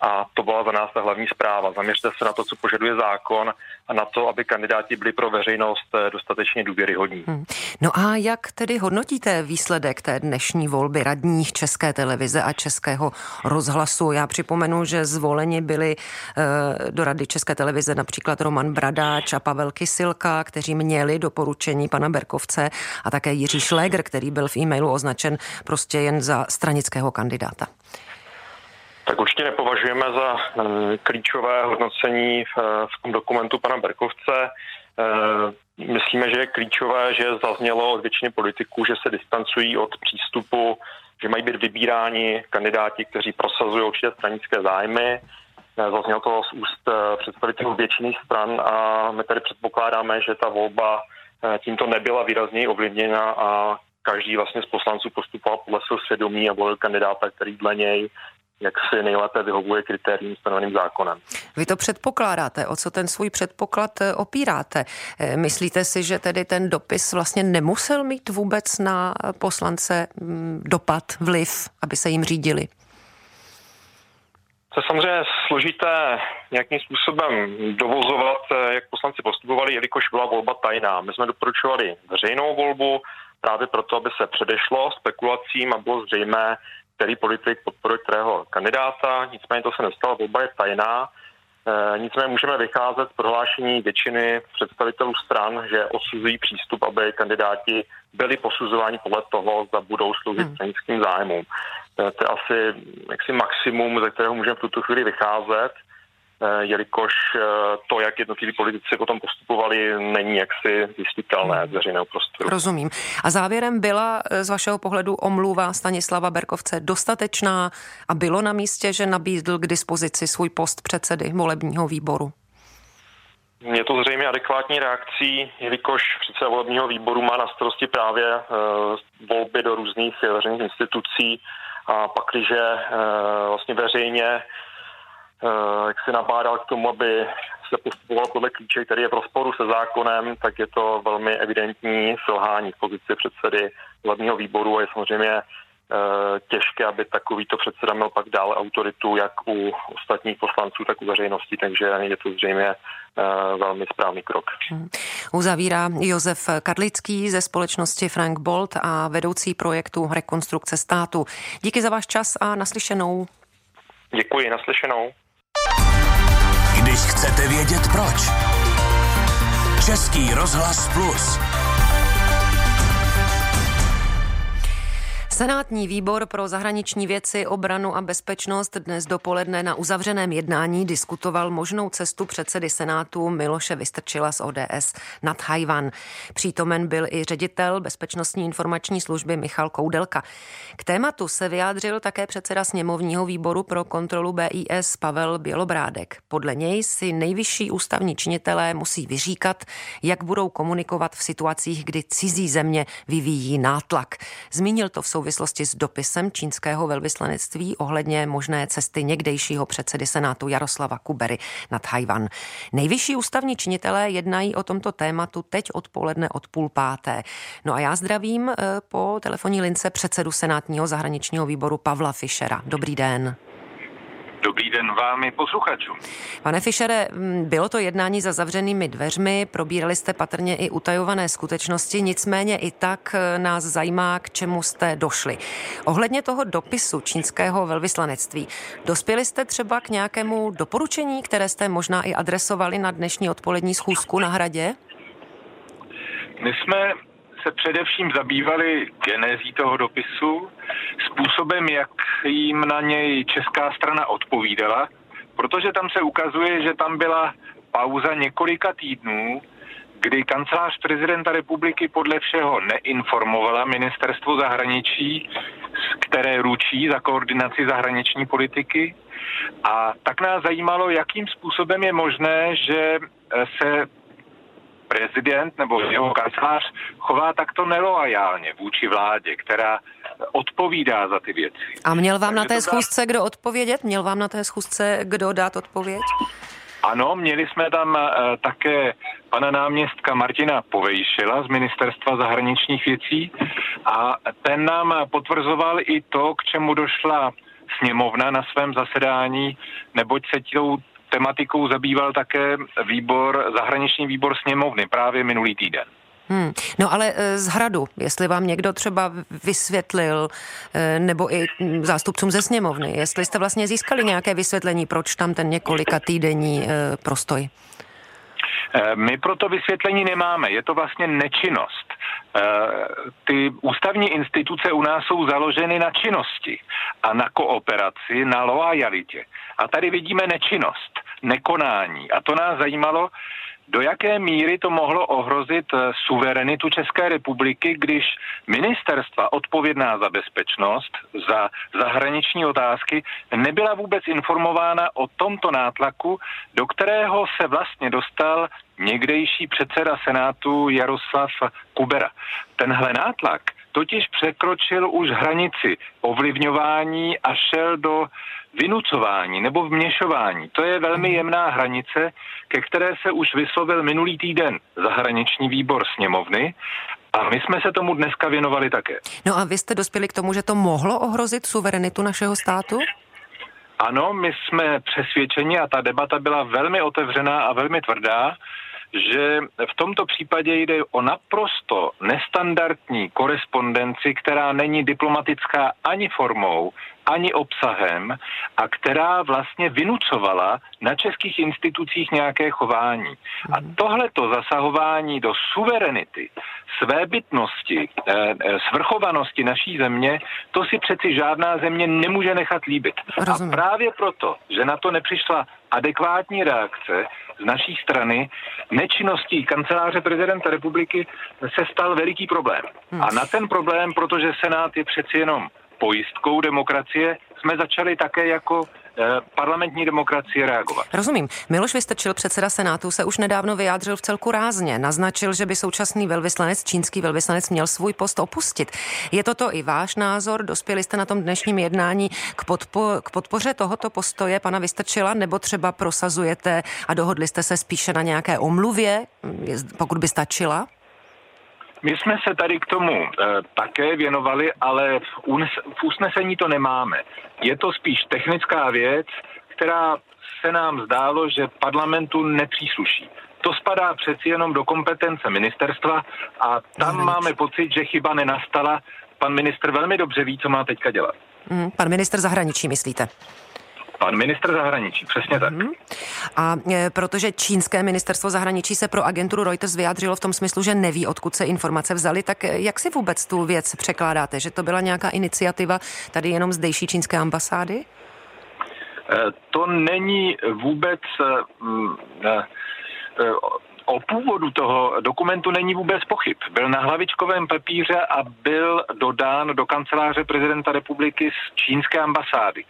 a to byla za nás ta hlavní zpráva. Zaměřte se na to, co požaduje zákon a na to, aby kandidáti byli pro veřejnost eh, dostatečně důvěryhodní. Hmm. No a jak tedy hodnotíte výsledek té dnešní volby radních České televize a Českého rozhlasu? Já připomenu, že zvoleni byli eh, do Rady České televize například Roman Bradáč a Pavel Kysilka, kteří měli doporučení pana Berkovce a také Jiří Šléger, který byl v e-mailu označen prostě jen za stranického kandidáta. Tak určitě nepovažujeme za eh, klíčové hodnocení v, v tom dokumentu pana Berkovce. Eh, myslíme, že je klíčové, že zaznělo od většiny politiků, že se distancují od přístupu, že mají být vybíráni kandidáti, kteří prosazují určitě stranické zájmy. Eh, zaznělo to z úst představitelů většiny stran a my tady předpokládáme, že ta volba tímto nebyla výrazněji ovlivněna a každý vlastně z poslanců postupoval podle svého svědomí a volil kandidáta, který dle něj jak si nejlépe vyhovuje kritériím stanoveným zákonem. Vy to předpokládáte, o co ten svůj předpoklad eh, opíráte? Eh, myslíte si, že tedy ten dopis vlastně nemusel mít vůbec na poslance mm, dopad, vliv, aby se jim řídili? To je samozřejmě složité nějakým způsobem dovozovat, eh, jak poslanci postupovali, jelikož byla volba tajná. My jsme doporučovali veřejnou volbu právě proto, aby se předešlo spekulacím a bylo zřejmé, který politik podporuje kterého kandidáta, nicméně to se nestalo, volba je tajná. E, nicméně můžeme vycházet z prohlášení většiny představitelů stran, že osuzují přístup, aby kandidáti byli posuzováni podle toho, zda budou sloužit hmm. stranickým zájmům. E, to je asi jaksi maximum, ze kterého můžeme v tuto chvíli vycházet. Eh, jelikož eh, to, jak jednotliví politici potom postupovali, není jaksi zjistitelné z veřejného prostoru. Rozumím. A závěrem byla eh, z vašeho pohledu omluva Stanislava Berkovce dostatečná a bylo na místě, že nabídl k dispozici svůj post předsedy volebního výboru? Je to zřejmě adekvátní reakcí, jelikož předseda volebního výboru má na starosti právě volby do různých veřejných institucí a pak, když vlastně veřejně jak si nabádal k tomu, aby se postupoval podle klíče, který je v rozporu se zákonem, tak je to velmi evidentní selhání v pozici předsedy hlavního výboru a je samozřejmě eh, těžké, aby takovýto předseda měl pak dále autoritu jak u ostatních poslanců, tak u veřejnosti, takže je to zřejmě eh, velmi správný krok. Hmm. Uzavírá Josef Karlický ze společnosti Frank Bolt a vedoucí projektu Rekonstrukce státu. Díky za váš čas a naslyšenou. Děkuji, naslyšenou. Když chcete vědět proč. Český rozhlas plus. Senátní výbor pro zahraniční věci, obranu a bezpečnost dnes dopoledne na uzavřeném jednání diskutoval možnou cestu předsedy Senátu Miloše Vystrčila z ODS nad Hajvan. Přítomen byl i ředitel Bezpečnostní informační služby Michal Koudelka. K tématu se vyjádřil také předseda sněmovního výboru pro kontrolu BIS Pavel Bělobrádek. Podle něj si nejvyšší ústavní činitelé musí vyříkat, jak budou komunikovat v situacích, kdy cizí země vyvíjí nátlak. Zmínil to v souvislosti souvislosti s dopisem čínského velvyslanectví ohledně možné cesty někdejšího předsedy Senátu Jaroslava Kubery nad Hajvan. Nejvyšší ústavní činitelé jednají o tomto tématu teď odpoledne od půl páté. No a já zdravím eh, po telefonní lince předsedu Senátního zahraničního výboru Pavla Fischera. Dobrý den. Dobrý den vám i posluchačům. Pane Fischere, bylo to jednání za zavřenými dveřmi, probírali jste patrně i utajované skutečnosti, nicméně i tak e, nás zajímá, k čemu jste došli. Ohledně toho dopisu čínského velvyslanectví, dospěli jste třeba k nějakému doporučení, které jste možná i adresovali na dnešní odpolední schůzku na hradě? My jsme se především zabývali genézí toho dopisu, způsobem, jak jim na něj česká strana odpovídala, protože tam se ukazuje, že tam byla pauza několika týdnů, kdy kancelář prezidenta republiky podle všeho neinformovala ministerstvo zahraničí, které ručí za koordinaci zahraniční politiky. A tak nás zajímalo, jakým způsobem je možné, že se prezident nebo jeho kancelář chová takto neloajálně vůči vládě, která odpovídá za ty věci. A měl vám Takže na té schůzce kdo odpovědět? Měl vám na té schůzce kdo dát odpověď? Ano, měli jsme tam uh, také pana náměstka Martina Povejšila z Ministerstva zahraničních věcí a ten nám potvrzoval i to, k čemu došla sněmovna na svém zasedání, neboť se tou tematikou zabýval také výbor, zahraniční výbor sněmovny právě minulý týden. Hmm. No ale eh, z hradu, jestli vám někdo třeba vysvětlil, eh, nebo i zástupcům ze sněmovny, jestli jste vlastně získali nějaké vysvětlení, proč tam ten několika týdenní eh, prostoj? My proto vysvětlení nemáme. Je to vlastně nečinnost. Ty ústavní instituce u nás jsou založeny na činnosti a na kooperaci, na loajalitě. A tady vidíme nečinnost, nekonání. A to nás zajímalo, do jaké míry to mohlo ohrozit eh, suverenitu České republiky, když ministerstva odpovědná za bezpečnost, za zahraniční otázky, nebyla vůbec informována o tomto nátlaku, do kterého se vlastně dostal někdejší předseda Senátu Jaroslav Kubera. Tenhle nátlak totiž překročil už hranici ovlivňování a šel do vynucování nebo vměšování. To je velmi jemná hranice, ke které se už vyslovil minulý týden zahraniční výbor sněmovny a my jsme se tomu dneska věnovali také. No a vy jste dospěli k tomu, že to mohlo ohrozit suverenitu našeho státu? Ano, my jsme přesvědčeni a ta debata byla velmi otevřená a velmi tvrdá, že v tomto případě jde o naprosto nestandardní korespondenci, která není diplomatická ani formou, ani obsahem a která vlastně vynucovala na českých institucích nějaké chování. A mhm. tohleto zasahování do suverenity, svébytnosti, eh, eh, svrchovanosti naší země, to si přeci žádná země nemůže nechat líbit. Rozumím. A právě proto, že na to nepřišla adekvátní reakce z naší strany, nečinností kanceláře prezidenta republiky se stal veliký problém. Hmm. A na ten problém, protože Senát je přeci jenom pojistkou demokracie, jsme začali také jako eh, parlamentní demokracie reagovat. Rozumím. Miloš Vystrčil, předseda Senátu, se už nedávno vyjádřil v celku rázně. Naznačil, že by současný velvyslanec, čínský velvyslanec, měl svůj post opustit. Je toto i váš názor? Dospěli jste na tom dnešním jednání k, podpo- k podpoře tohoto postoje pana Vystrčila, nebo třeba prosazujete a dohodli jste se spíše na nějaké omluvě, pokud by stačila? My jsme se tady k tomu e, také věnovali, ale v, unes, v usnesení to nemáme. Je to spíš technická věc, která se nám zdálo, že parlamentu nepřísluší. To spadá přeci jenom do kompetence ministerstva a tam máme pocit, že chyba nenastala. Pan ministr velmi dobře ví, co má teďka dělat. Mm, pan ministr zahraničí, myslíte? Pan ministr zahraničí, přesně tak. Mm-hmm. A e, protože čínské ministerstvo zahraničí se pro agenturu Reuters vyjádřilo v tom smyslu, že neví, odkud se informace vzaly, tak e, jak si vůbec tu věc překládáte? Že to byla nějaká iniciativa tady jenom zdejší čínské ambasády? E, to není vůbec o původu toho dokumentu není vůbec pochyb. Byl na hlavičkovém papíře a byl dodán do kanceláře prezidenta republiky z čínské ambasády.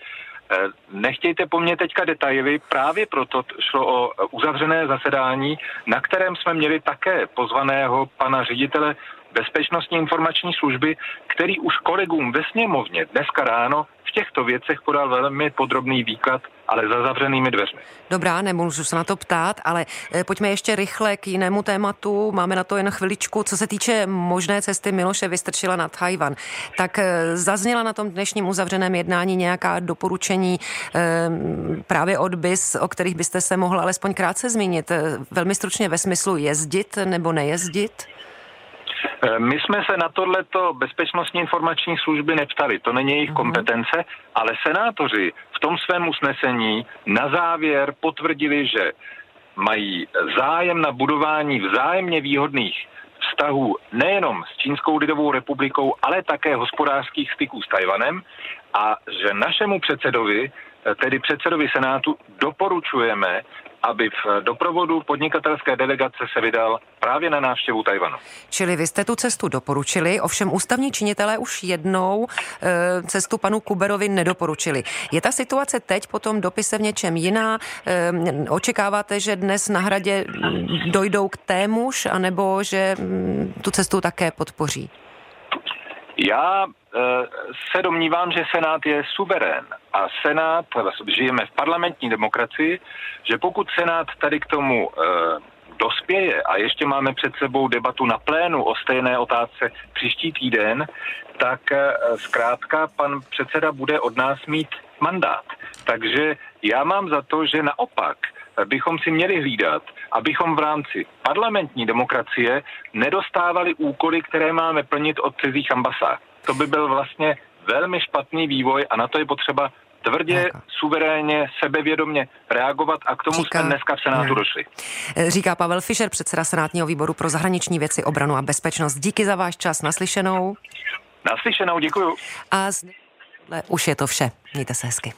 Eh, nechtějte po mně teďka detaily, právě proto šlo o uzavřené zasedání, na kterém jsme měli také pozvaného pana ředitele Bezpečnostní informační služby, který už kolegům ve sněmovně dneska ráno v těchto věcech podal velmi podrobný výklad ale za zavřenými dveřmi. Dobrá, nemůžu se na to ptát, ale eh, pojďme ještě rychle k jinému tématu. Máme na to jen chviličku. Co se týče možné cesty Miloše Vystrčila na Tajvan, tak eh, zazněla na tom dnešním uzavřeném jednání nějaká doporučení eh, právě od BIS, o kterých byste se mohla alespoň krátce zmínit. Velmi stručně ve smyslu jezdit nebo nejezdit? Eh, my jsme se na tohleto bezpečnostní informační služby neptali, to není jejich mhm. kompetence, ale senátoři v tom svém usnesení na závěr potvrdili, že mají zájem na budování vzájemně výhodných vztahů nejenom s Čínskou lidovou republikou, ale také hospodářských styků s Tajvanem a že našemu předsedovi tedy předsedovi Senátu, doporučujeme, aby v doprovodu podnikatelské delegace se vydal právě na návštěvu Tajvanu. Čili vy jste tu cestu doporučili, ovšem ústavní činitelé už jednou e, cestu panu Kuberovi nedoporučili. Je ta situace teď po tom dopise v něčem jiná? E, očekáváte, že dnes na hradě dojdou k témuž, anebo že m, tu cestu také podpoří? Já e, se domnívám, že Senát je suverén a Senát, žijeme v parlamentní demokracii, že pokud Senát tady k tomu e, dospěje a ještě máme před sebou debatu na plénu o stejné otázce příští týden, tak e, zkrátka pan předseda bude od nás mít mandát. Takže já mám za to, že naopak bychom si měli hlídat, abychom v rámci parlamentní demokracie nedostávali úkoly, které máme plnit od cizích ambasád. To by byl vlastně velmi špatný vývoj a na to je potřeba tvrdě, suverénně, sebevědomně reagovat a k tomu Říká, jsme dneska v Senátu ne. došli. Říká Pavel Fischer, předseda Senátního výboru pro zahraniční věci, obranu a bezpečnost. Díky za váš čas, naslyšenou. Naslyšenou, děkuju. A z... už je to vše. Mějte se hezky.